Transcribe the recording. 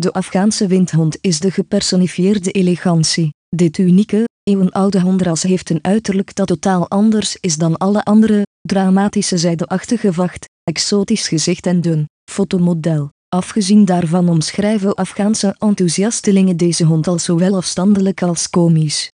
De Afghaanse windhond is de gepersonifieerde elegantie. Dit unieke, eeuwenoude hondras heeft een uiterlijk dat totaal anders is dan alle andere, dramatische zijdeachtige vacht, exotisch gezicht en dun, fotomodel. Afgezien daarvan omschrijven Afghaanse enthousiastelingen deze hond als zowel afstandelijk als komisch.